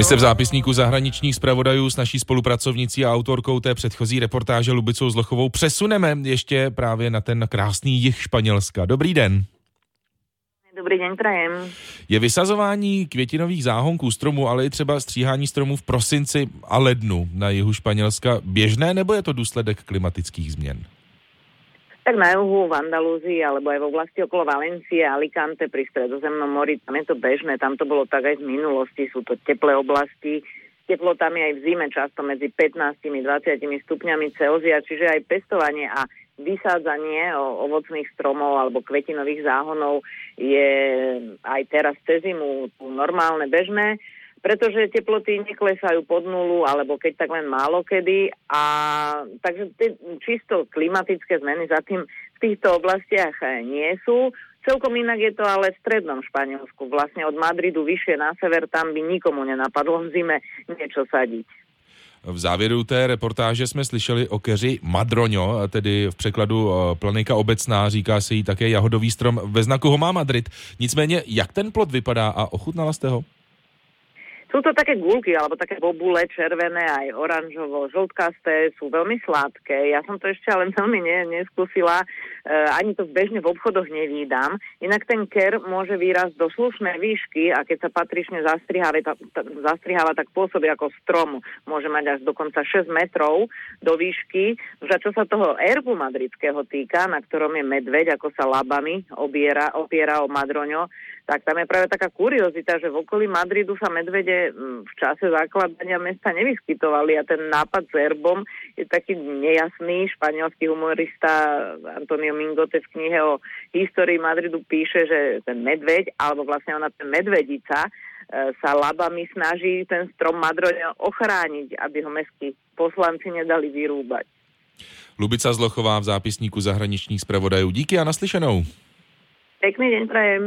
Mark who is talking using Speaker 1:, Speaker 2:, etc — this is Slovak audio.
Speaker 1: My se v zápisníku zahraničních zpravodajů s naší spolupracovnicí a autorkou té předchozí reportáže Lubicou Zlochovou přesuneme ještě právě na ten krásný jih Španělska. Dobrý den.
Speaker 2: Dobrý deň, prajem.
Speaker 1: Je vysazování květinových záhonků stromů, ale i třeba stříhání stromů v prosinci a lednu na jihu Španělska běžné, nebo je to důsledek klimatických změn?
Speaker 2: Tak na juhu v Andalúzii alebo aj v oblasti okolo Valencie, Alicante pri stredozemnom mori, tam je to bežné, tam to bolo tak aj z minulosti, sú to teplé oblasti, teplotami aj v zime často medzi 15-20 stupňami Celzia, čiže aj pestovanie a vysádzanie ovocných stromov alebo kvetinových záhonov je aj teraz cez zimu normálne, bežné pretože teploty neklesajú pod nulu, alebo keď tak len málo kedy. A takže tie čisto klimatické zmeny za tým v týchto oblastiach nie sú. Celkom inak je to ale v strednom Španielsku. Vlastne od Madridu vyššie na sever, tam by nikomu nenapadlo v zime niečo sadiť.
Speaker 1: V závěru té reportáže jsme slyšeli o keři Madroňo, tedy v překladu eh, planika obecná, říká se jí také jahodový strom, ve znaku ho má Madrid. Nicméně, jak ten plod vypadá a ochutnala jste ho?
Speaker 2: Sú to také gulky, alebo také bobule, červené, aj oranžovo, žltkasté, sú veľmi sladké. Ja som to ešte ale veľmi ne, neskúsila, e, ani to bežne v obchodoch nevídam. Inak ten ker môže výrazť do slušnej výšky a keď sa patrične zastriháva, tak pôsobí ako strom. Môže mať až dokonca 6 metrov do výšky. Za čo sa toho erbu madridského týka, na ktorom je medveď, ako sa labami obiera, opiera o madroňo, tak tam je práve taká kuriozita, že v okolí Madridu sa medvede mm, v čase zakladania mesta nevyskytovali a ten nápad s erbom je taký nejasný. Španielský humorista Antonio Mingote v knihe o histórii Madridu píše, že ten medveď, alebo vlastne ona ten medvedica, e, sa labami snaží ten strom Madroňa ochrániť, aby ho mestskí poslanci nedali vyrúbať.
Speaker 1: Lubica Zlochová v zápisníku zahraničních zpravodajů. Díky a naslyšenou.
Speaker 2: Pekný deň prajem.